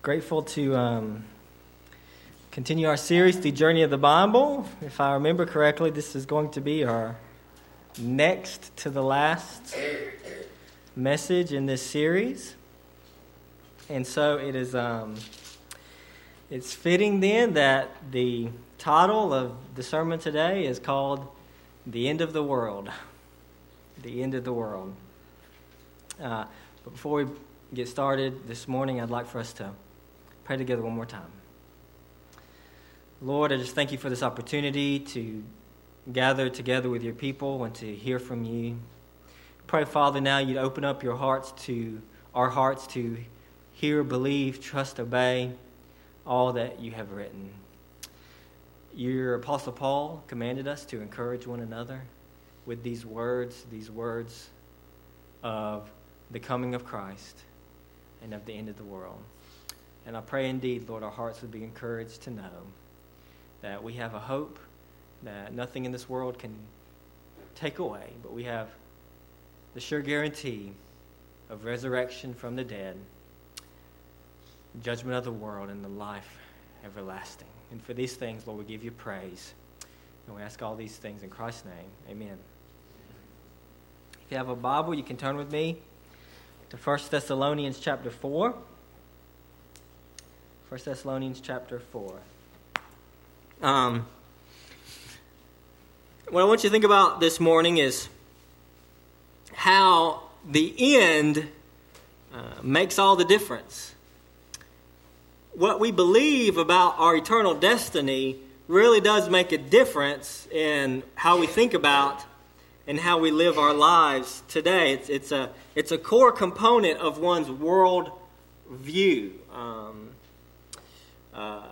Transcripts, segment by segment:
grateful to um, continue our series, The Journey of the Bible. If I remember correctly, this is going to be our next to the last message in this series. And so it is um, it's fitting then that the title of the sermon today is called The End of the World. The End of the World. Uh, but before we get started this morning, I'd like for us to pray together one more time. Lord, I just thank you for this opportunity to gather together with your people and to hear from you. Pray, Father, now you'd open up your hearts to our hearts to hear, believe, trust, obey all that you have written. Your Apostle Paul commanded us to encourage one another with these words, these words of the coming of Christ and of the end of the world. And I pray indeed, Lord, our hearts would be encouraged to know that we have a hope that nothing in this world can take away, but we have the sure guarantee of resurrection from the dead, judgment of the world, and the life everlasting. And for these things, Lord, we give you praise. And we ask all these things in Christ's name. Amen. If you have a Bible, you can turn with me to 1 Thessalonians chapter 4. 1 Thessalonians chapter 4. Um, what I want you to think about this morning is how the end uh, makes all the difference. What we believe about our eternal destiny really does make a difference in how we think about and how we live our lives today. It's, it's, a, it's a core component of one's world view. Um, uh,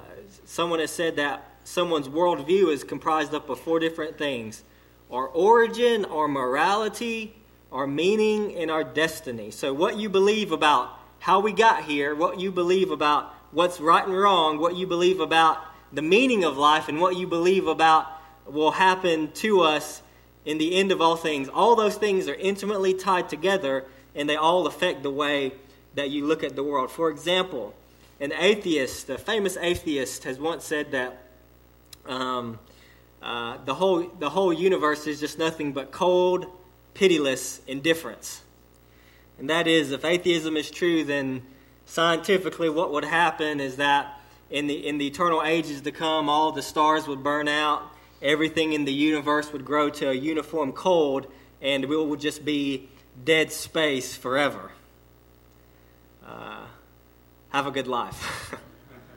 someone has said that someone's worldview is comprised up of four different things our origin, our morality, our meaning, and our destiny. So, what you believe about how we got here, what you believe about what's right and wrong, what you believe about the meaning of life, and what you believe about will happen to us in the end of all things, all those things are intimately tied together and they all affect the way that you look at the world. For example, an atheist, a famous atheist, has once said that um, uh, the whole the whole universe is just nothing but cold, pitiless indifference. And that is, if atheism is true, then scientifically, what would happen is that in the in the eternal ages to come, all the stars would burn out, everything in the universe would grow to a uniform cold, and we would just be dead space forever. Uh, have a good life.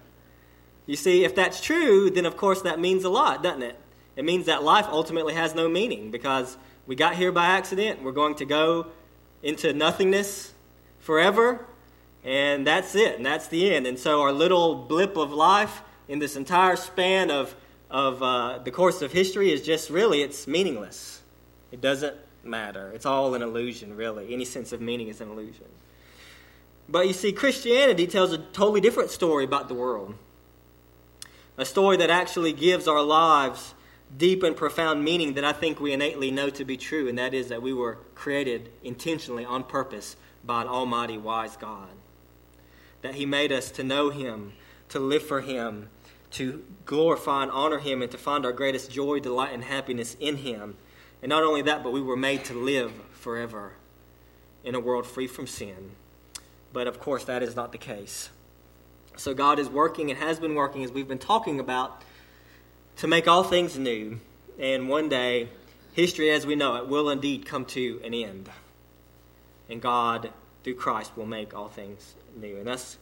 you see, if that's true, then of course that means a lot, doesn't it? It means that life ultimately has no meaning because we got here by accident. We're going to go into nothingness forever, and that's it, and that's the end. And so our little blip of life in this entire span of, of uh, the course of history is just really, it's meaningless. It doesn't matter. It's all an illusion, really. Any sense of meaning is an illusion. But you see, Christianity tells a totally different story about the world. A story that actually gives our lives deep and profound meaning that I think we innately know to be true, and that is that we were created intentionally on purpose by an almighty, wise God. That He made us to know Him, to live for Him, to glorify and honor Him, and to find our greatest joy, delight, and happiness in Him. And not only that, but we were made to live forever in a world free from sin. But of course, that is not the case. So God is working and has been working, as we've been talking about, to make all things new. And one day, history as we know it will indeed come to an end. And God, through Christ, will make all things new. And that's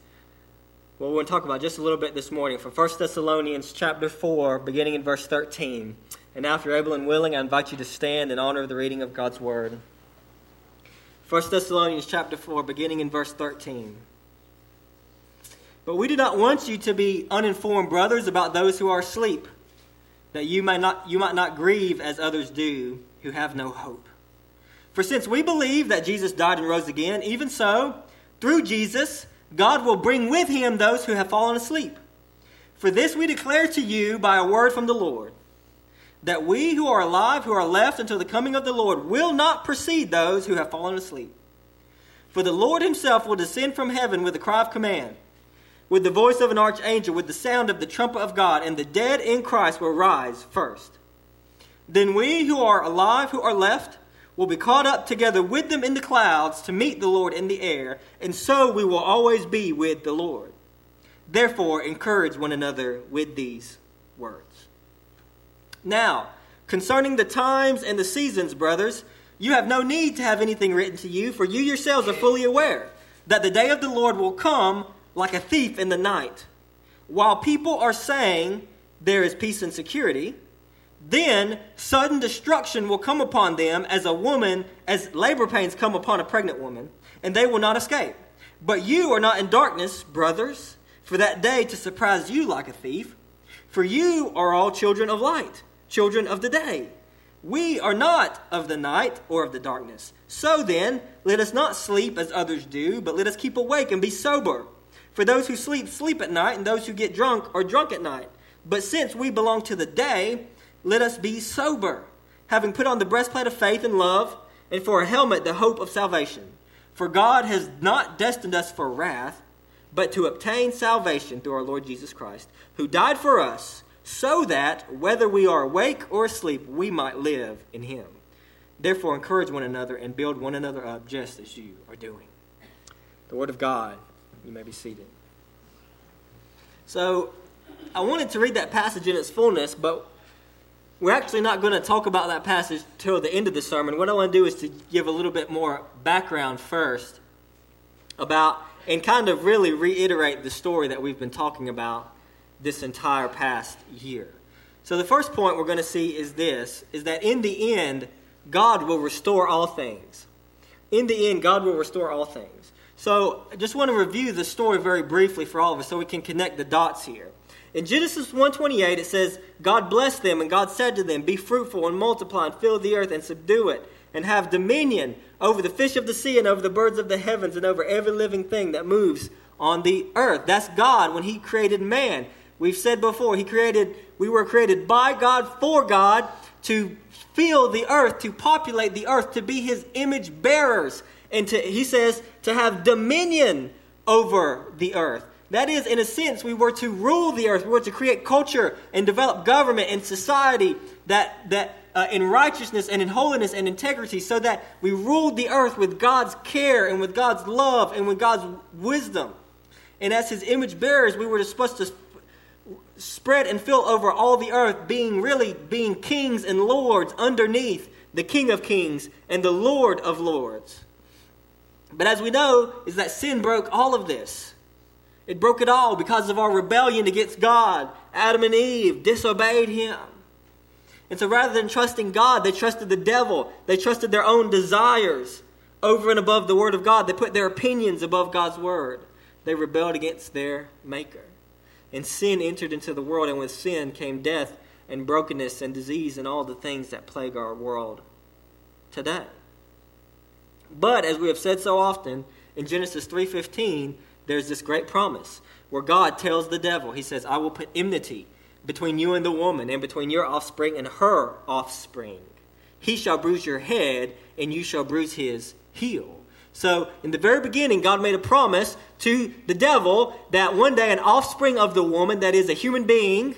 what we're going to talk about just a little bit this morning from 1 Thessalonians chapter 4, beginning in verse 13. And now, if you're able and willing, I invite you to stand in honor of the reading of God's Word. 1 Thessalonians chapter 4, beginning in verse 13. But we do not want you to be uninformed, brothers, about those who are asleep, that you might not, you might not grieve as others do who have no hope. For since we believe that Jesus died and rose again, even so, through Jesus, God will bring with him those who have fallen asleep. For this we declare to you by a word from the Lord that we who are alive, who are left until the coming of the Lord, will not precede those who have fallen asleep. For the Lord himself will descend from heaven with a cry of command, with the voice of an archangel, with the sound of the trumpet of God, and the dead in Christ will rise first. Then we who are alive, who are left, will be caught up together with them in the clouds to meet the Lord in the air, and so we will always be with the Lord. Therefore, encourage one another with these words. Now, concerning the times and the seasons, brothers, you have no need to have anything written to you, for you yourselves are fully aware that the day of the Lord will come like a thief in the night. While people are saying there is peace and security, then sudden destruction will come upon them as a woman, as labor pains come upon a pregnant woman, and they will not escape. But you are not in darkness, brothers, for that day to surprise you like a thief. For you are all children of light, children of the day. We are not of the night or of the darkness. So then, let us not sleep as others do, but let us keep awake and be sober. For those who sleep, sleep at night, and those who get drunk are drunk at night. But since we belong to the day, let us be sober, having put on the breastplate of faith and love, and for a helmet the hope of salvation. For God has not destined us for wrath, but to obtain salvation through our Lord Jesus Christ, who died for us, so that, whether we are awake or asleep, we might live in him. Therefore, encourage one another and build one another up just as you are doing. The Word of God. You may be seated. So, I wanted to read that passage in its fullness, but we're actually not going to talk about that passage till the end of the sermon. What I want to do is to give a little bit more background first about and kind of really reiterate the story that we've been talking about this entire past year. So the first point we're going to see is this is that in the end God will restore all things. In the end God will restore all things. So I just want to review the story very briefly for all of us so we can connect the dots here. In Genesis 1:28 it says, God blessed them and God said to them, "Be fruitful and multiply and fill the earth and subdue it and have dominion over the fish of the sea and over the birds of the heavens and over every living thing that moves on the earth." That's God when he created man. We've said before, he created we were created by God for God to fill the earth, to populate the earth, to be his image bearers and to he says to have dominion over the earth. That is, in a sense, we were to rule the earth. We were to create culture and develop government and society that, that uh, in righteousness and in holiness and integrity, so that we ruled the earth with God's care and with God's love and with God's wisdom. And as His image bearers, we were supposed to spread and fill over all the earth, being really being kings and lords underneath the King of Kings and the Lord of Lords. But as we know, is that sin broke all of this. It broke it all because of our rebellion against God. Adam and Eve disobeyed him. And so rather than trusting God, they trusted the devil. They trusted their own desires over and above the Word of God. They put their opinions above God's Word. They rebelled against their Maker. And sin entered into the world, and with sin came death and brokenness and disease and all the things that plague our world today. But as we have said so often, in Genesis 3:15, there's this great promise where God tells the devil, He says, I will put enmity between you and the woman, and between your offspring and her offspring. He shall bruise your head, and you shall bruise his heel. So, in the very beginning, God made a promise to the devil that one day an offspring of the woman, that is a human being,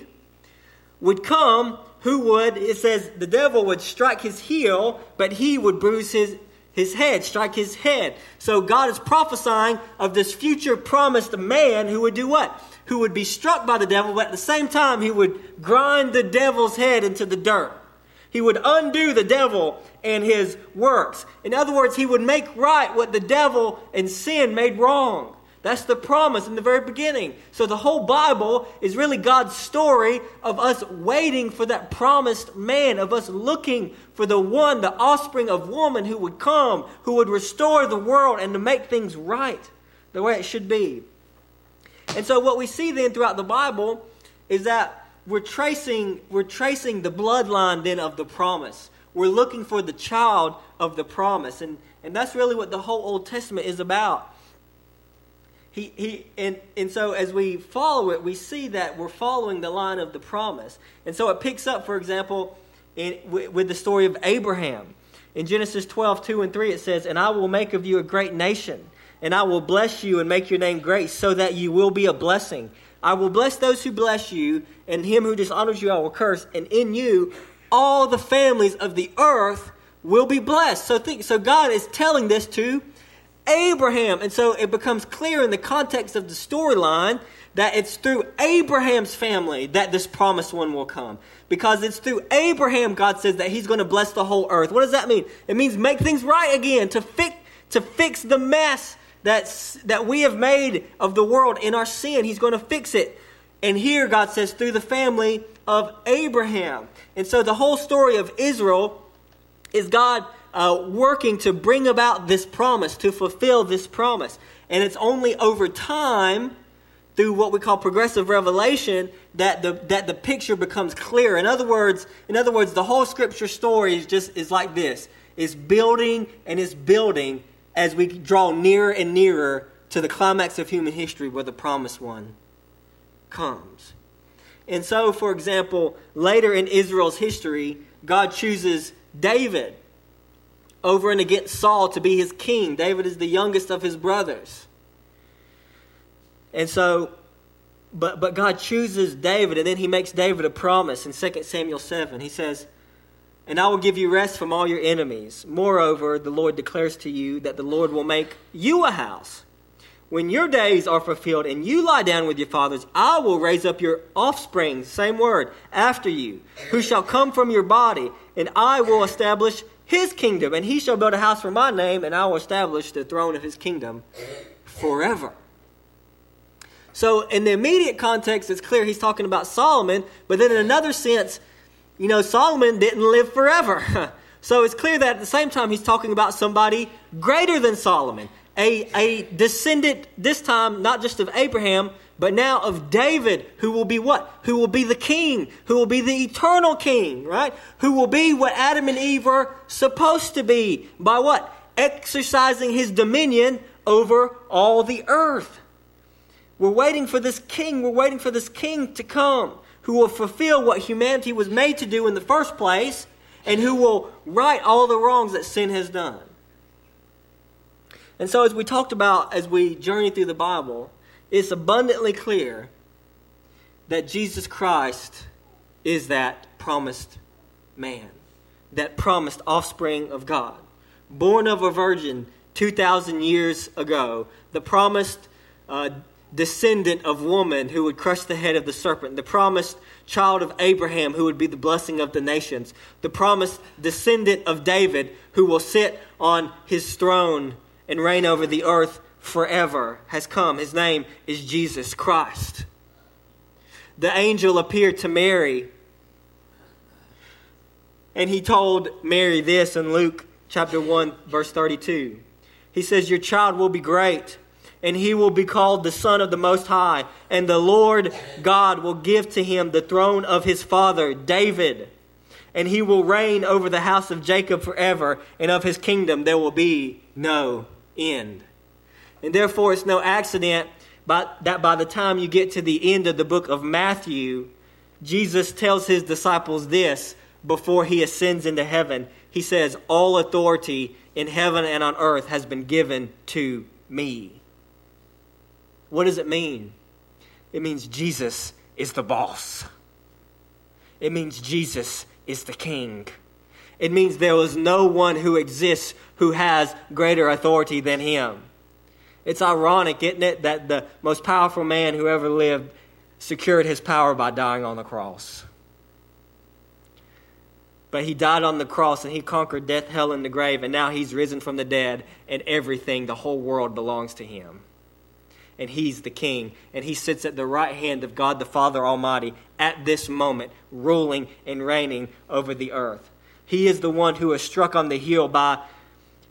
would come who would, it says, the devil would strike his heel, but he would bruise his his head, strike his head. So God is prophesying of this future promised man who would do what? Who would be struck by the devil, but at the same time he would grind the devil's head into the dirt. He would undo the devil and his works. In other words, he would make right what the devil and sin made wrong. That's the promise in the very beginning. So the whole Bible is really God's story of us waiting for that promised man, of us looking for the one, the offspring of woman who would come, who would restore the world and to make things right the way it should be. And so what we see then throughout the Bible is that we're tracing we're tracing the bloodline then of the promise. We're looking for the child of the promise. And and that's really what the whole Old Testament is about. He, he, and, and so as we follow it, we see that we're following the line of the promise. And so it picks up, for example, in, with, with the story of Abraham. In Genesis 12, 2 and 3, it says, And I will make of you a great nation, and I will bless you and make your name great, so that you will be a blessing. I will bless those who bless you, and him who dishonors you I will curse, and in you all the families of the earth will be blessed. So think so God is telling this to Abraham. And so it becomes clear in the context of the storyline that it's through Abraham's family that this promised one will come. Because it's through Abraham, God says that he's going to bless the whole earth. What does that mean? It means make things right again, to fix, to fix the mess that's, that we have made of the world in our sin. He's going to fix it. And here God says, through the family of Abraham. And so the whole story of Israel is God uh, working to bring about this promise, to fulfill this promise. And it's only over time, through what we call progressive revelation, that the, that the picture becomes clear. In other words, in other words, the whole scripture story is just is like this. It's building and it's building as we draw nearer and nearer to the climax of human history where the promised one comes. And so, for example, later in Israel's history, God chooses David over and against Saul to be his king. David is the youngest of his brothers. And so, but, but God chooses David, and then he makes David a promise in 2 Samuel 7. He says, And I will give you rest from all your enemies. Moreover, the Lord declares to you that the Lord will make you a house. When your days are fulfilled and you lie down with your fathers, I will raise up your offspring, same word, after you, who shall come from your body, and I will establish his kingdom, and he shall build a house for my name, and I will establish the throne of his kingdom forever. So, in the immediate context, it's clear he's talking about Solomon, but then in another sense, you know, Solomon didn't live forever. so, it's clear that at the same time, he's talking about somebody greater than Solomon, a, a descendant, this time, not just of Abraham, but now of David, who will be what? Who will be the king, who will be the eternal king, right? Who will be what Adam and Eve are supposed to be by what? Exercising his dominion over all the earth. We're waiting for this king, we're waiting for this king to come who will fulfill what humanity was made to do in the first place and who will right all the wrongs that sin has done. And so, as we talked about as we journey through the Bible, it's abundantly clear that Jesus Christ is that promised man, that promised offspring of God, born of a virgin 2,000 years ago, the promised uh, descendant of woman who would crush the head of the serpent, the promised child of Abraham who would be the blessing of the nations, the promised descendant of David who will sit on his throne and reign over the earth forever has come. His name is Jesus Christ. The angel appeared to Mary, and he told Mary this in Luke chapter 1, verse 32. He says, Your child will be great, and he will be called the Son of the Most High, and the Lord God will give to him the throne of his father, David. And he will reign over the house of Jacob forever, and of his kingdom there will be no end. And therefore, it's no accident that by the time you get to the end of the book of Matthew, Jesus tells his disciples this before he ascends into heaven. He says, All authority in heaven and on earth has been given to me. What does it mean? It means Jesus is the boss. It means Jesus is the king. It means there is no one who exists who has greater authority than him. It's ironic, isn't it, that the most powerful man who ever lived secured his power by dying on the cross. But he died on the cross and he conquered death, hell, and the grave, and now he's risen from the dead, and everything, the whole world belongs to him. And he's the king, and he sits at the right hand of God the Father Almighty at this moment, ruling and reigning over the earth. He is the one who was struck on the heel by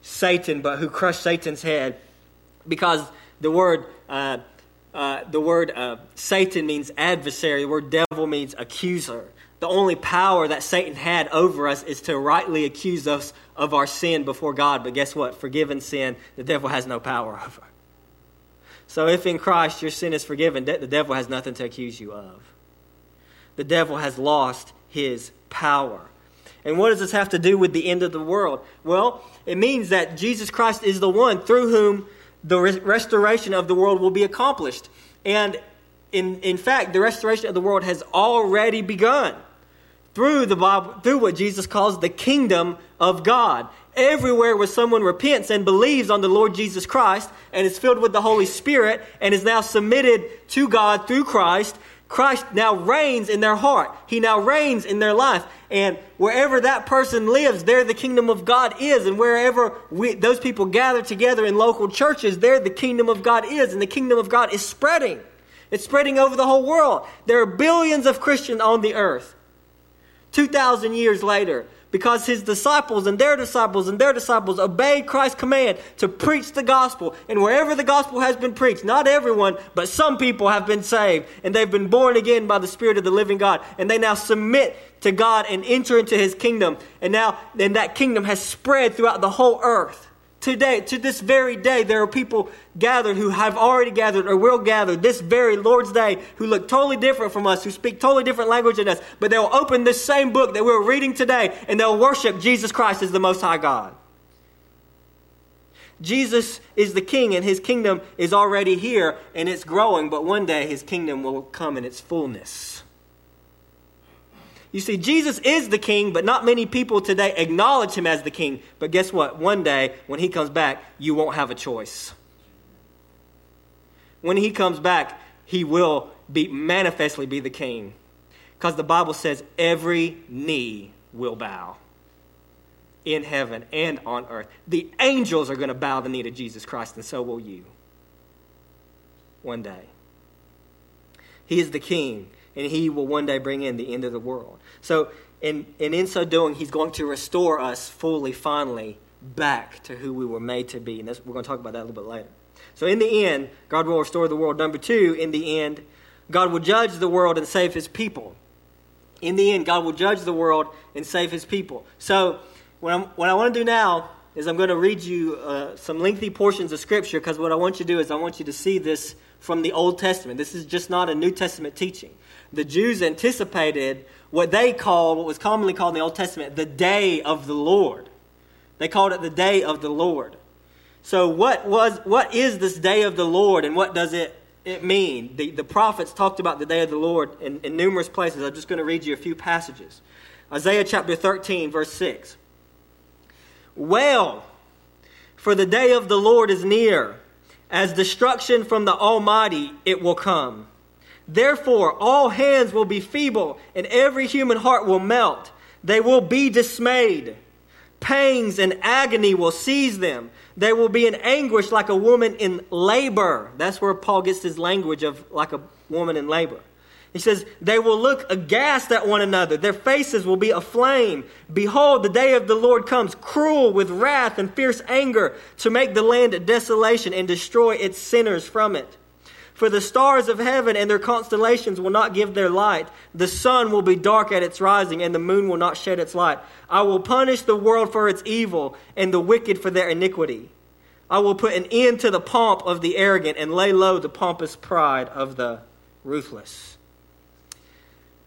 Satan, but who crushed Satan's head because the word uh, uh, the word uh, Satan means adversary. The word devil means accuser. The only power that Satan had over us is to rightly accuse us of our sin before God. But guess what? Forgiven sin, the devil has no power over. So if in Christ your sin is forgiven, the devil has nothing to accuse you of. The devil has lost his power. And what does this have to do with the end of the world? Well, it means that Jesus Christ is the one through whom the restoration of the world will be accomplished. And in, in fact, the restoration of the world has already begun through the Bible, through what Jesus calls the kingdom of God. Everywhere where someone repents and believes on the Lord Jesus Christ and is filled with the Holy Spirit and is now submitted to God through Christ, Christ now reigns in their heart. He now reigns in their life. And wherever that person lives, there the kingdom of God is. And wherever we, those people gather together in local churches, there the kingdom of God is. And the kingdom of God is spreading. It's spreading over the whole world. There are billions of Christians on the earth. 2,000 years later, because his disciples and their disciples and their disciples obeyed Christ's command to preach the gospel. And wherever the gospel has been preached, not everyone, but some people have been saved and they've been born again by the Spirit of the living God. And they now submit to God and enter into his kingdom. And now, and that kingdom has spread throughout the whole earth. Today, to this very day, there are people gathered who have already gathered or will gather this very Lord's Day who look totally different from us, who speak totally different language than us, but they'll open this same book that we're reading today and they'll worship Jesus Christ as the Most High God. Jesus is the king and his kingdom is already here and it's growing, but one day his kingdom will come in its fullness. You see, Jesus is the king, but not many people today acknowledge him as the king. But guess what? One day, when he comes back, you won't have a choice. When he comes back, he will be manifestly be the king. Because the Bible says every knee will bow in heaven and on earth. The angels are going to bow the knee to Jesus Christ, and so will you. One day. He is the king and he will one day bring in the end of the world. So, in, and in so doing, he's going to restore us fully, finally, back to who we were made to be. And we're going to talk about that a little bit later. So, in the end, God will restore the world. Number two, in the end, God will judge the world and save his people. In the end, God will judge the world and save his people. So, what, I'm, what I want to do now is I'm going to read you uh, some lengthy portions of Scripture because what I want you to do is I want you to see this from the Old Testament. This is just not a New Testament teaching the Jews anticipated what they called, what was commonly called in the Old Testament, the day of the Lord. They called it the day of the Lord. So, what, was, what is this day of the Lord and what does it, it mean? The, the prophets talked about the day of the Lord in, in numerous places. I'm just going to read you a few passages. Isaiah chapter 13, verse 6. Well, for the day of the Lord is near. As destruction from the Almighty, it will come. Therefore, all hands will be feeble, and every human heart will melt. They will be dismayed. Pangs and agony will seize them. They will be in anguish like a woman in labor. That's where Paul gets his language of like a woman in labor. He says, They will look aghast at one another. Their faces will be aflame. Behold, the day of the Lord comes, cruel with wrath and fierce anger, to make the land a desolation and destroy its sinners from it. For the stars of heaven and their constellations will not give their light. The sun will be dark at its rising, and the moon will not shed its light. I will punish the world for its evil, and the wicked for their iniquity. I will put an end to the pomp of the arrogant, and lay low the pompous pride of the ruthless.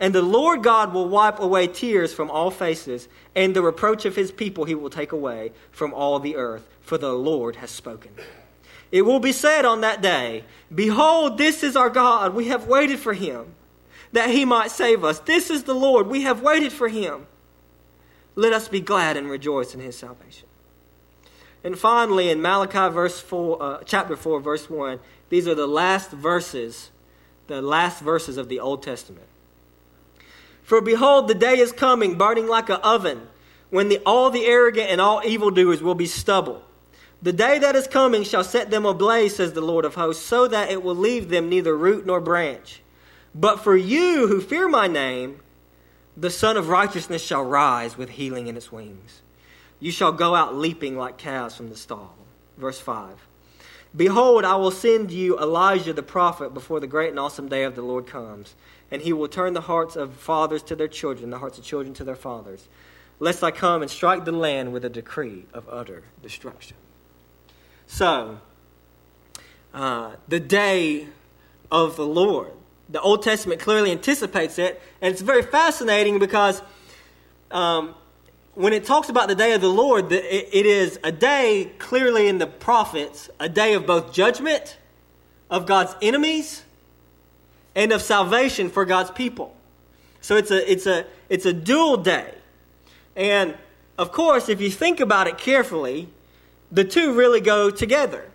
And the Lord God will wipe away tears from all faces, and the reproach of his people he will take away from all the earth, for the Lord has spoken. It will be said on that day, Behold, this is our God. We have waited for him, that he might save us. This is the Lord. We have waited for him. Let us be glad and rejoice in his salvation. And finally, in Malachi verse four, uh, chapter 4, verse 1, these are the last verses, the last verses of the Old Testament. For behold, the day is coming, burning like an oven, when the, all the arrogant and all evildoers will be stubble. The day that is coming shall set them ablaze, says the Lord of hosts, so that it will leave them neither root nor branch. But for you who fear my name, the Sun of Righteousness shall rise with healing in its wings. You shall go out leaping like calves from the stall. Verse 5. Behold, I will send you Elijah the prophet before the great and awesome day of the Lord comes. And he will turn the hearts of fathers to their children, the hearts of children to their fathers, lest I come and strike the land with a decree of utter destruction. So, uh, the day of the Lord. The Old Testament clearly anticipates it, and it's very fascinating because um, when it talks about the day of the Lord, it is a day clearly in the prophets, a day of both judgment of God's enemies and of salvation for God's people. So it's a it's a it's a dual day. And of course, if you think about it carefully, the two really go together.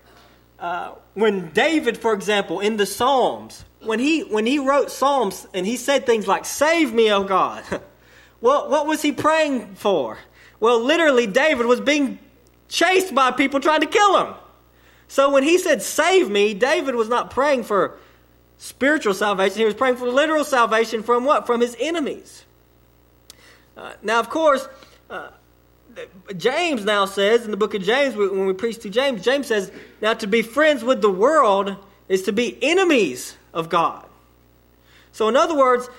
Uh, when David, for example, in the Psalms, when he when he wrote Psalms and he said things like "Save me, O God," Well, what was he praying for? Well, literally, David was being chased by people trying to kill him. So when he said, Save me, David was not praying for spiritual salvation. He was praying for literal salvation from what? From his enemies. Uh, now, of course, uh, James now says in the book of James, when we preach to James, James says, Now to be friends with the world is to be enemies of God. So, in other words,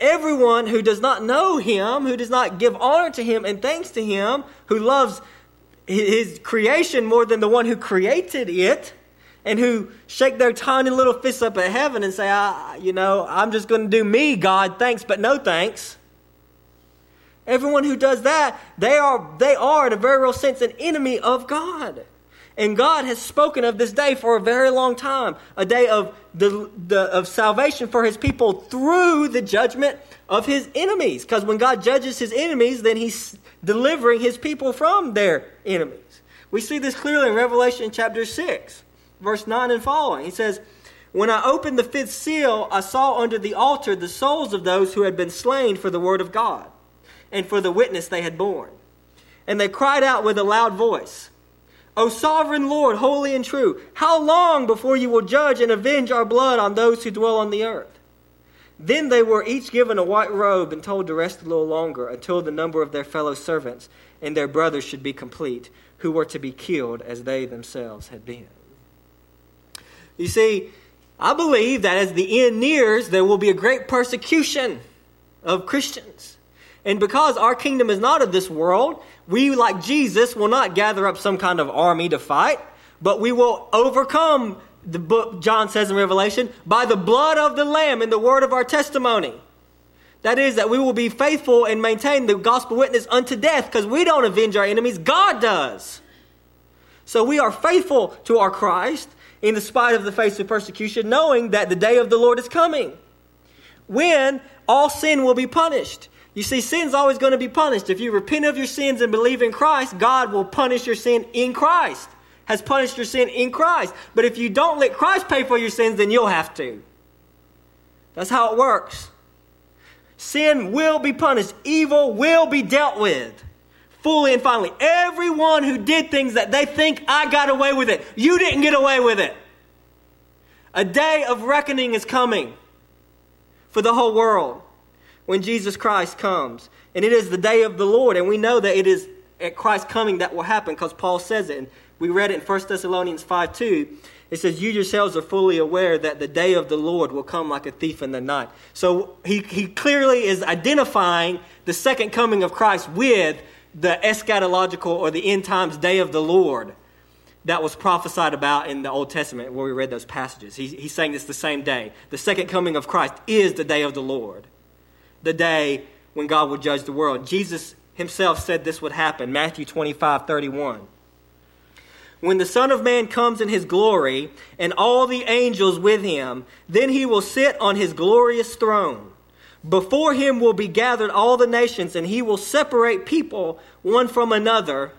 everyone who does not know him, who does not give honor to him and thanks to him, who loves his creation more than the one who created it, and who shake their tiny little fists up at heaven and say, I, you know, I'm just going to do me, God, thanks, but no thanks. Everyone who does that, they are, they are, in a very real sense, an enemy of God. And God has spoken of this day for a very long time a day of, the, the, of salvation for his people through the judgment of his enemies. Because when God judges his enemies, then he's delivering his people from their enemies. We see this clearly in Revelation chapter 6, verse 9 and following. He says, When I opened the fifth seal, I saw under the altar the souls of those who had been slain for the word of God and for the witness they had borne. And they cried out with a loud voice. O sovereign Lord, holy and true, how long before you will judge and avenge our blood on those who dwell on the earth? Then they were each given a white robe and told to rest a little longer until the number of their fellow servants and their brothers should be complete, who were to be killed as they themselves had been. You see, I believe that as the end nears, there will be a great persecution of Christians. And because our kingdom is not of this world, we, like Jesus, will not gather up some kind of army to fight, but we will overcome, the book John says in Revelation, by the blood of the Lamb and the word of our testimony. That is, that we will be faithful and maintain the gospel witness unto death because we don't avenge our enemies, God does. So we are faithful to our Christ in the spite of the face of persecution, knowing that the day of the Lord is coming when all sin will be punished. You see, sin's always going to be punished. If you repent of your sins and believe in Christ, God will punish your sin in Christ, has punished your sin in Christ. But if you don't let Christ pay for your sins, then you'll have to. That's how it works. Sin will be punished, evil will be dealt with fully and finally. Everyone who did things that they think I got away with it, you didn't get away with it. A day of reckoning is coming for the whole world when Jesus Christ comes. And it is the day of the Lord. And we know that it is at Christ's coming that will happen because Paul says it. And we read it in 1 Thessalonians 5 2. It says, You yourselves are fully aware that the day of the Lord will come like a thief in the night. So he, he clearly is identifying the second coming of Christ with the eschatological or the end times day of the Lord that was prophesied about in the Old Testament where we read those passages. He, he's saying it's the same day. The second coming of Christ is the day of the Lord the day when God will judge the world. Jesus himself said this would happen. Matthew 25 31. When the Son of Man comes in his glory and all the angels with him, then he will sit on his glorious throne. Before him will be gathered all the nations, and he will separate people one from another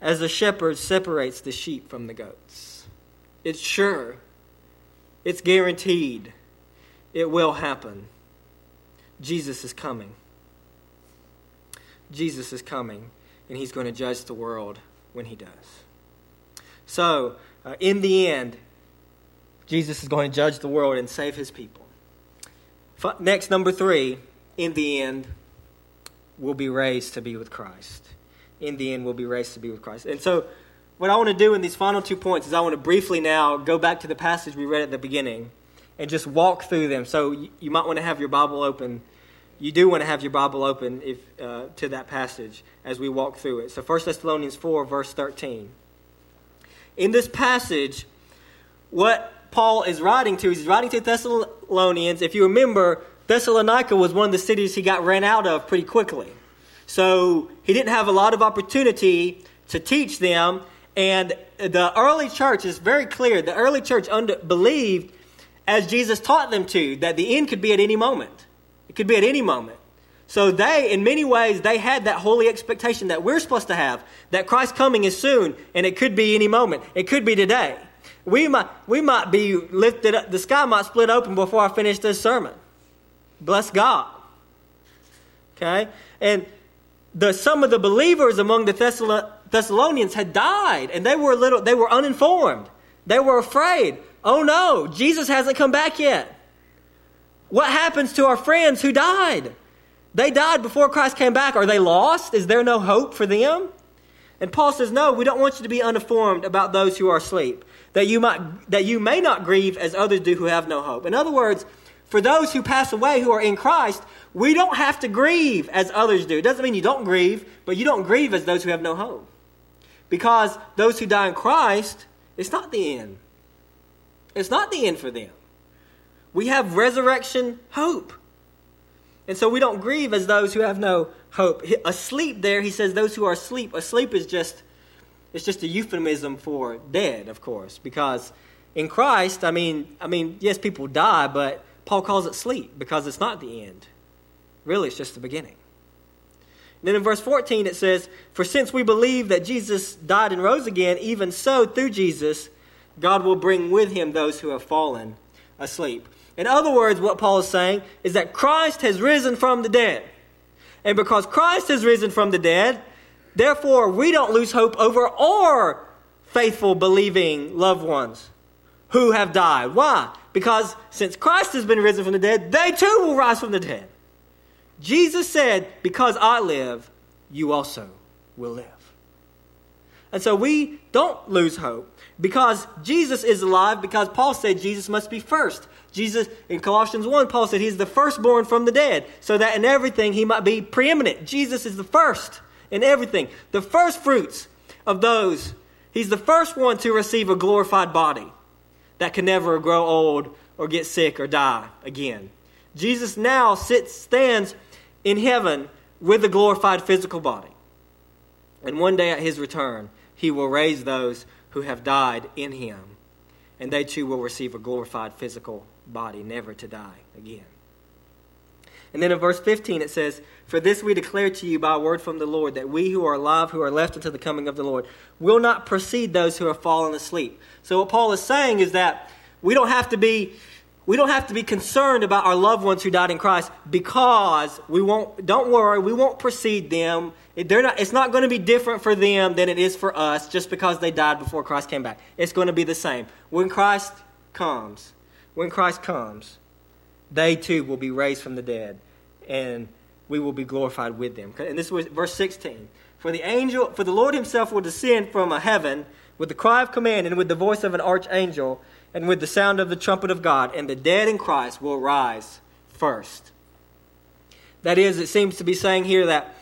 as a shepherd separates the sheep from the goats. It's sure, it's guaranteed, it will happen. Jesus is coming. Jesus is coming, and he's going to judge the world when he does. So, uh, in the end, Jesus is going to judge the world and save his people. Next, number three, in the end, we'll be raised to be with Christ. In the end, we'll be raised to be with Christ. And so, what I want to do in these final two points is I want to briefly now go back to the passage we read at the beginning and just walk through them. So you, might want to have your Bible open. You do want to have your Bible open if, uh, to that passage as we walk through it. So 1 Thessalonians 4, verse 13. In this passage, what Paul is writing to, he's writing to Thessalonians. If you remember, Thessalonica was one of the cities he got ran out of pretty quickly. So he didn't have a lot of opportunity to teach them. And the early church is very clear. The early church under, believed, as Jesus taught them to, that the end could be at any moment. It could be at any moment. So they, in many ways, they had that holy expectation that we're supposed to have, that Christ's coming is soon, and it could be any moment. It could be today. We might, we might be lifted up, the sky might split open before I finish this sermon. Bless God. Okay? And the, some of the believers among the Thessalonians had died, and they were little, they were uninformed. They were afraid. Oh no, Jesus hasn't come back yet. What happens to our friends who died? They died before Christ came back. Are they lost? Is there no hope for them? And Paul says, No, we don't want you to be uninformed about those who are asleep, that you, might, that you may not grieve as others do who have no hope. In other words, for those who pass away who are in Christ, we don't have to grieve as others do. It doesn't mean you don't grieve, but you don't grieve as those who have no hope. Because those who die in Christ, it's not the end. It's not the end for them. We have resurrection hope. And so we don't grieve as those who have no hope. Asleep there, he says those who are asleep. Asleep is just it's just a euphemism for dead, of course, because in Christ, I mean, I mean, yes, people die, but Paul calls it sleep because it's not the end. Really, it's just the beginning. And then in verse 14 it says, For since we believe that Jesus died and rose again, even so through Jesus, God will bring with him those who have fallen asleep. In other words, what Paul is saying is that Christ has risen from the dead. And because Christ has risen from the dead, therefore we don't lose hope over our faithful, believing loved ones who have died. Why? Because since Christ has been risen from the dead, they too will rise from the dead. Jesus said, Because I live, you also will live. And so we don't lose hope because Jesus is alive, because Paul said Jesus must be first. Jesus, in Colossians 1, Paul said he's the firstborn from the dead, so that in everything he might be preeminent. Jesus is the first in everything, the first fruits of those. He's the first one to receive a glorified body that can never grow old or get sick or die again. Jesus now sits, stands in heaven with a glorified physical body. And one day at his return, he will raise those who have died in him, and they too will receive a glorified physical body, never to die again. And then in verse 15 it says, For this we declare to you by word from the Lord, that we who are alive, who are left until the coming of the Lord, will not precede those who have fallen asleep. So what Paul is saying is that we don't have to be we don't have to be concerned about our loved ones who died in Christ because we won't, don't worry, we won't precede them. They're not, it's not going to be different for them than it is for us just because they died before Christ came back. It's going to be the same. When Christ comes, when Christ comes, they too will be raised from the dead and we will be glorified with them. And this was verse 16. For the angel, for the Lord himself will descend from a heaven with the cry of command and with the voice of an archangel and with the sound of the trumpet of God, and the dead in Christ will rise first. That is, it seems to be saying here that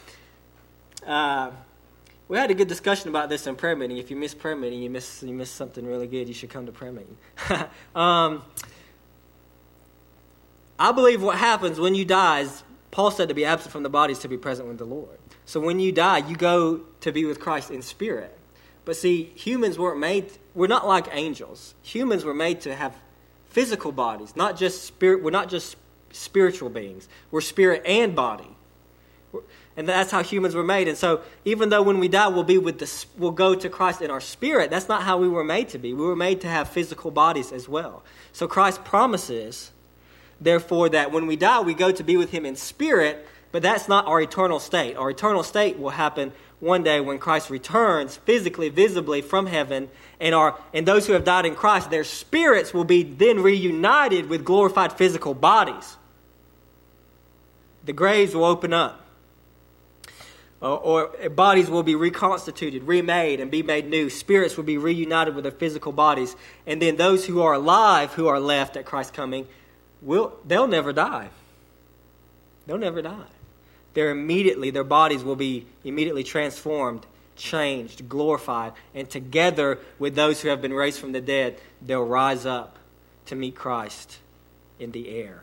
uh, we had a good discussion about this in prayer meeting. If you miss prayer meeting, you miss you miss something really good. You should come to prayer meeting. um, I believe what happens when you die is Paul said to be absent from the body is to be present with the Lord. So when you die, you go to be with Christ in spirit. But see, humans weren't made, we're not like angels. Humans were made to have physical bodies, not just spirit, we're not just spiritual beings. We're spirit and body. And that's how humans were made. And so, even though when we die, we'll be with the, we'll go to Christ in our spirit, that's not how we were made to be. We were made to have physical bodies as well. So, Christ promises, therefore, that when we die, we go to be with Him in spirit, but that's not our eternal state. Our eternal state will happen one day when Christ returns physically, visibly from heaven, and, our, and those who have died in Christ, their spirits will be then reunited with glorified physical bodies. The graves will open up. Uh, or, or bodies will be reconstituted, remade, and be made new. Spirits will be reunited with their physical bodies. And then those who are alive, who are left at Christ's coming, will they'll never die. They'll never die. They're immediately, their bodies will be immediately transformed, changed, glorified, and together with those who have been raised from the dead, they'll rise up to meet Christ in the air.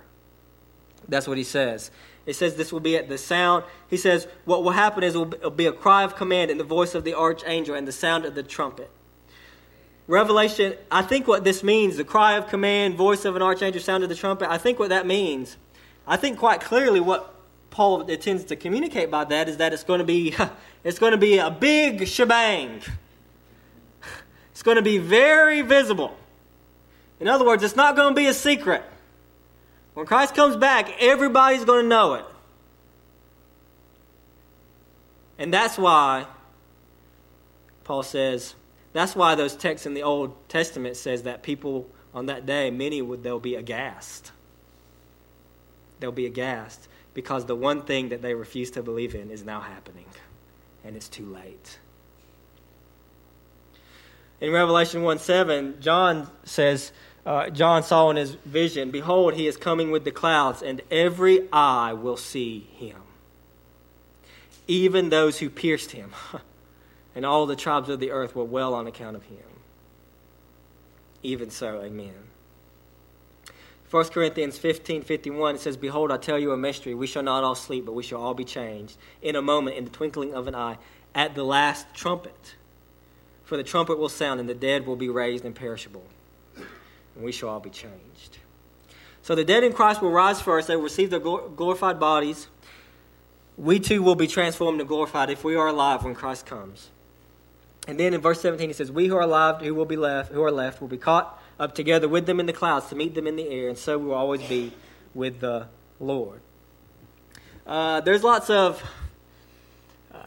That's what he says. It says this will be at the sound. He says what will happen is it will be a cry of command and the voice of the archangel and the sound of the trumpet. Revelation, I think what this means, the cry of command, voice of an archangel, sound of the trumpet, I think what that means, I think quite clearly what Paul intends to communicate by that is that it's going to be it's going to be a big shebang. It's going to be very visible. In other words, it's not going to be a secret. When Christ comes back, everybody's going to know it. And that's why Paul says, that's why those texts in the Old Testament says that people on that day, many would they'll be aghast. They'll be aghast because the one thing that they refuse to believe in is now happening, and it's too late. In Revelation 1 7, John says, uh, John saw in his vision, Behold, he is coming with the clouds, and every eye will see him, even those who pierced him, and all the tribes of the earth were well on account of him. Even so, amen. 1 Corinthians 15 51, it says, Behold, I tell you a mystery. We shall not all sleep, but we shall all be changed in a moment, in the twinkling of an eye, at the last trumpet. For the trumpet will sound, and the dead will be raised imperishable and we shall all be changed. So the dead in Christ will rise first. They will receive their glorified bodies. We too will be transformed and glorified if we are alive when Christ comes. And then in verse 17 he says, We who are alive, who will be left, who are left, will be caught up together with them in the clouds to meet them in the air, and so we will always be with the Lord. Uh, there's lots of uh,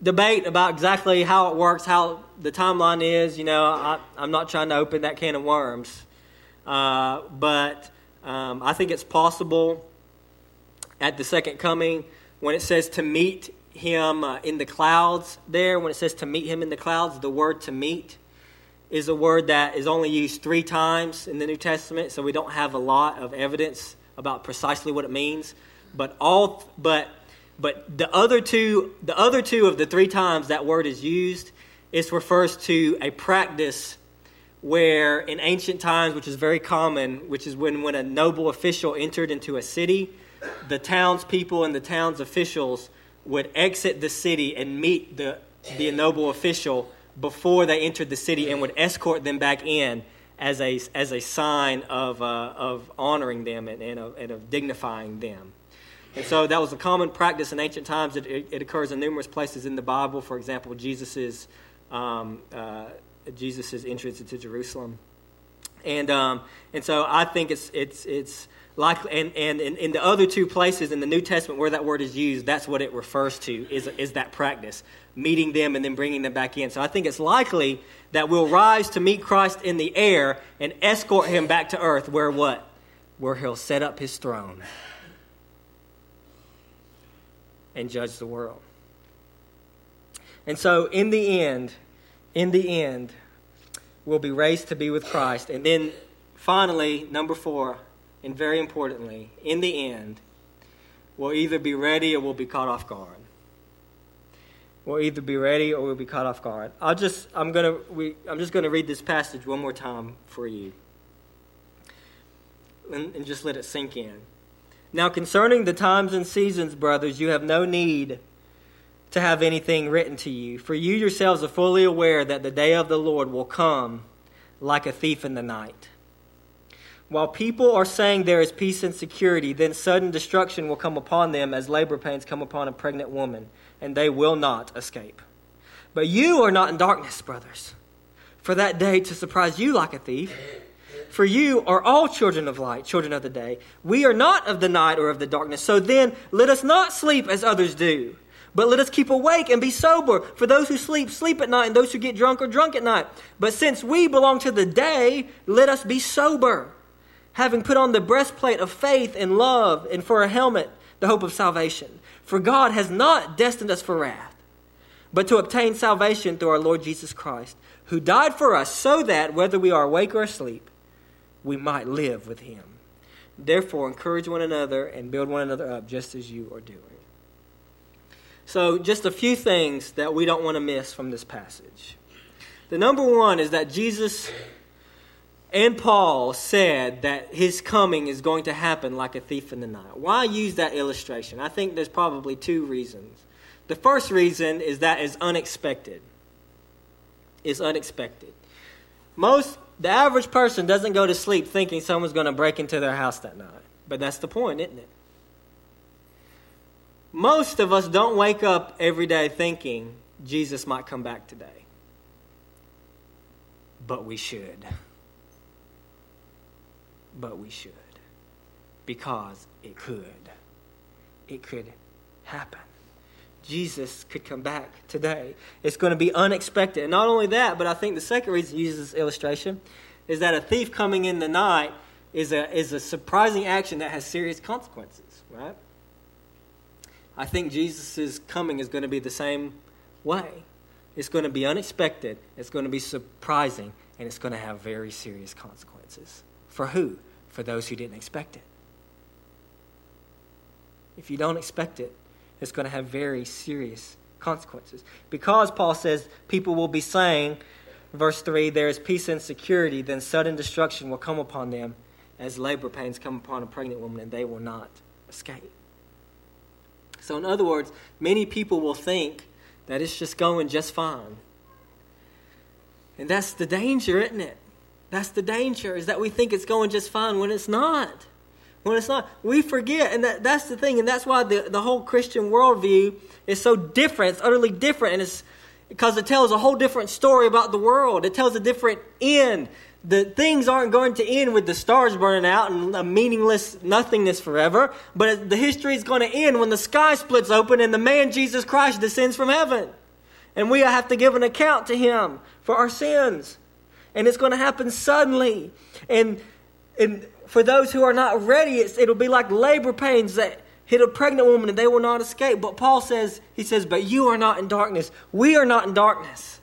debate about exactly how it works, how the timeline is. You know, I, I'm not trying to open that can of worms. Uh, but um, I think it's possible at the second coming when it says to meet him uh, in the clouds there, when it says to meet him in the clouds, the word to meet is a word that is only used three times in the New Testament, so we don't have a lot of evidence about precisely what it means. But all, but but the other two, the other two of the three times that word is used, it refers to a practice where in ancient times, which is very common, which is when, when a noble official entered into a city, the townspeople and the town's officials would exit the city and meet the, the noble official before they entered the city and would escort them back in as a, as a sign of, uh, of honoring them and, and, of, and of dignifying them. And so that was a common practice in ancient times. It, it, it occurs in numerous places in the Bible. For example, Jesus' um, uh, Jesus' entrance into Jerusalem. And, um, and so I think it's, it's, it's like, and, and in, in, the other two places in the New Testament where that word is used, that's what it refers to, is, is that practice, meeting them and then bringing them back in. So I think it's likely that we'll rise to meet Christ in the air and escort him back to earth where what? Where he'll set up his throne and judge the world. And so in the end, in the end, we'll be raised to be with Christ. And then finally, number four, and very importantly, in the end, we'll either be ready or we'll be caught off guard. We'll either be ready or we'll be caught off guard. I'll just I'm gonna we I'm just gonna read this passage one more time for you. And, and just let it sink in. Now concerning the times and seasons, brothers, you have no need to have anything written to you, for you yourselves are fully aware that the day of the Lord will come like a thief in the night. While people are saying there is peace and security, then sudden destruction will come upon them as labor pains come upon a pregnant woman, and they will not escape. But you are not in darkness, brothers, for that day to surprise you like a thief. For you are all children of light, children of the day. We are not of the night or of the darkness. So then, let us not sleep as others do but let us keep awake and be sober. For those who sleep, sleep at night, and those who get drunk are drunk at night. But since we belong to the day, let us be sober, having put on the breastplate of faith and love, and for a helmet, the hope of salvation. For God has not destined us for wrath, but to obtain salvation through our Lord Jesus Christ, who died for us, so that, whether we are awake or asleep, we might live with him. Therefore, encourage one another and build one another up, just as you are doing. So, just a few things that we don't want to miss from this passage. The number one is that Jesus and Paul said that his coming is going to happen like a thief in the night. Why use that illustration? I think there's probably two reasons. The first reason is that it's unexpected. It's unexpected. Most, the average person doesn't go to sleep thinking someone's going to break into their house that night. But that's the point, isn't it? Most of us don't wake up every day thinking Jesus might come back today. But we should but we should. Because it could. It could happen. Jesus could come back today. It's going to be unexpected. And not only that, but I think the second reason he uses this illustration is that a thief coming in the night is a, is a surprising action that has serious consequences, right? I think Jesus' coming is going to be the same way. It's going to be unexpected, it's going to be surprising, and it's going to have very serious consequences. For who? For those who didn't expect it. If you don't expect it, it's going to have very serious consequences. Because Paul says people will be saying, verse 3, there is peace and security, then sudden destruction will come upon them as labor pains come upon a pregnant woman, and they will not escape. So, in other words, many people will think that it's just going just fine. And that's the danger, isn't it? That's the danger, is that we think it's going just fine when it's not. When it's not, we forget. And that, that's the thing. And that's why the, the whole Christian worldview is so different. It's utterly different. And it's because it tells a whole different story about the world. It tells a different end. The things aren't going to end with the stars burning out and a meaningless nothingness forever. But the history is going to end when the sky splits open and the man Jesus Christ descends from heaven. And we have to give an account to him for our sins and it's going to happen suddenly. And, and for those who are not ready, it'll be like labor pains that hit a pregnant woman and they will not escape. But Paul says, he says, but you are not in darkness. We are not in darkness.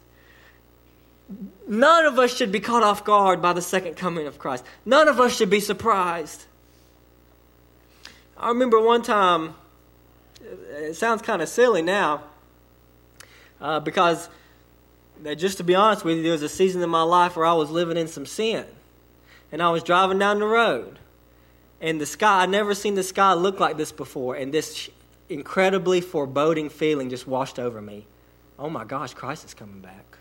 None of us should be caught off guard by the second coming of Christ. None of us should be surprised. I remember one time, it sounds kind of silly now, uh, because just to be honest with you, there was a season in my life where I was living in some sin. And I was driving down the road. And the sky, I'd never seen the sky look like this before. And this incredibly foreboding feeling just washed over me. Oh my gosh, Christ is coming back.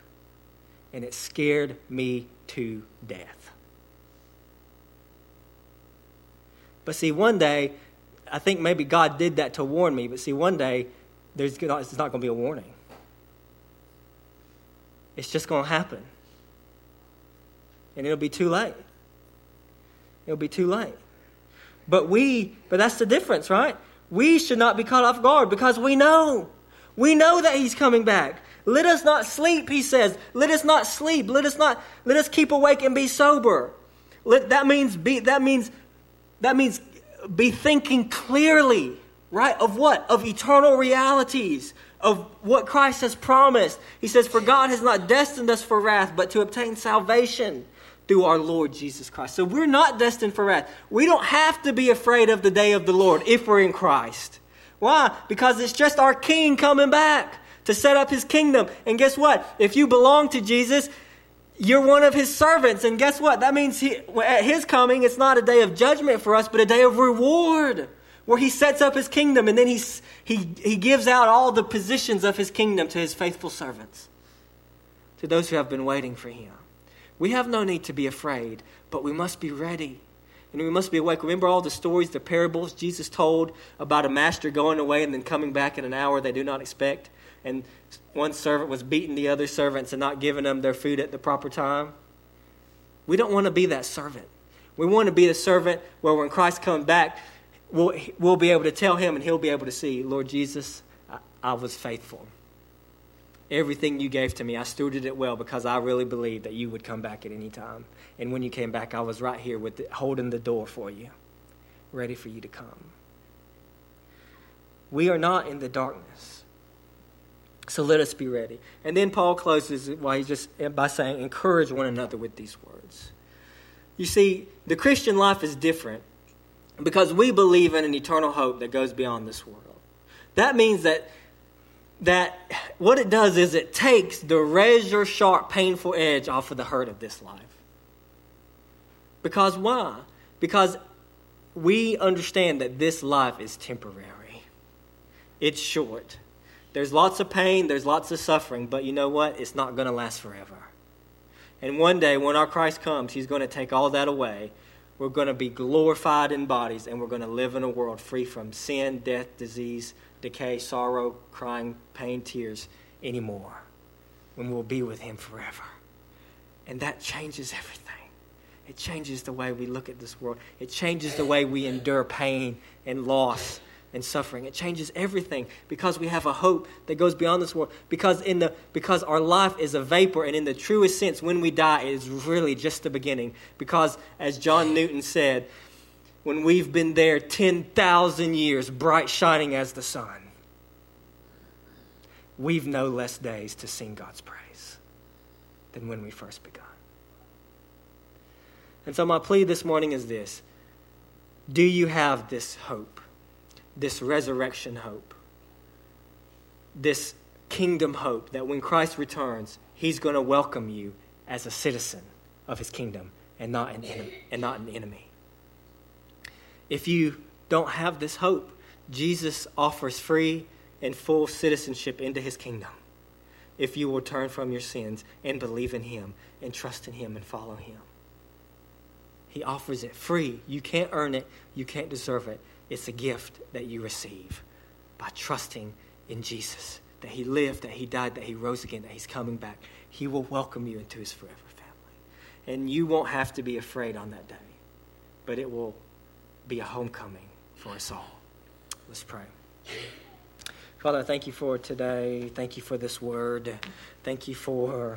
And it scared me to death. But see, one day, I think maybe God did that to warn me. But see, one day, there's, it's not going to be a warning. It's just going to happen. And it'll be too late. It'll be too late. But we, but that's the difference, right? We should not be caught off guard because we know. We know that he's coming back. Let us not sleep, he says. Let us not sleep. Let us not let us keep awake and be sober. Let, that means be that means that means be thinking clearly, right? Of what? Of eternal realities, of what Christ has promised. He says, For God has not destined us for wrath, but to obtain salvation through our Lord Jesus Christ. So we're not destined for wrath. We don't have to be afraid of the day of the Lord if we're in Christ. Why? Because it's just our King coming back to set up his kingdom. And guess what? If you belong to Jesus, you're one of his servants. And guess what? That means he, at his coming, it's not a day of judgment for us, but a day of reward where he sets up his kingdom and then he, he, he gives out all the positions of his kingdom to his faithful servants, to those who have been waiting for him. We have no need to be afraid, but we must be ready. And we must be awake. Remember all the stories, the parables Jesus told about a master going away and then coming back in an hour they do not expect? And one servant was beating the other servants and not giving them their food at the proper time. We don't want to be that servant. We want to be the servant where when Christ comes back, we'll, we'll be able to tell him and he'll be able to see, Lord Jesus, I, I was faithful. Everything you gave to me, I stewarded it well because I really believed that you would come back at any time. And when you came back, I was right here with the, holding the door for you, ready for you to come. We are not in the darkness. So let us be ready. And then Paul closes while he's just by saying, encourage one another with these words. You see, the Christian life is different because we believe in an eternal hope that goes beyond this world. That means that that what it does is it takes the razor sharp, painful edge off of the hurt of this life. Because why? Because we understand that this life is temporary, it's short. There's lots of pain, there's lots of suffering, but you know what? It's not going to last forever. And one day, when our Christ comes, He's going to take all that away. We're going to be glorified in bodies, and we're going to live in a world free from sin, death, disease, decay, sorrow, crying, pain, tears anymore. When we'll be with Him forever. And that changes everything. It changes the way we look at this world. It changes the way we endure pain and loss and suffering. It changes everything because we have a hope that goes beyond this world. Because in the because our life is a vapor, and in the truest sense, when we die, it is really just the beginning. Because as John Newton said, when we've been there ten thousand years, bright shining as the sun, we've no less days to sing God's praise than when we first began. And so, my plea this morning is this Do you have this hope, this resurrection hope, this kingdom hope that when Christ returns, he's going to welcome you as a citizen of his kingdom and not an enemy, and not an enemy? If you don't have this hope, Jesus offers free and full citizenship into his kingdom if you will turn from your sins and believe in him and trust in him and follow him. He offers it free. You can't earn it, you can't deserve it. It's a gift that you receive by trusting in Jesus that He lived, that He died, that He rose again, that He's coming back. He will welcome you into His forever family. And you won't have to be afraid on that day, but it will be a homecoming for us all. Let's pray. Father, thank you for today. Thank you for this word. Thank you for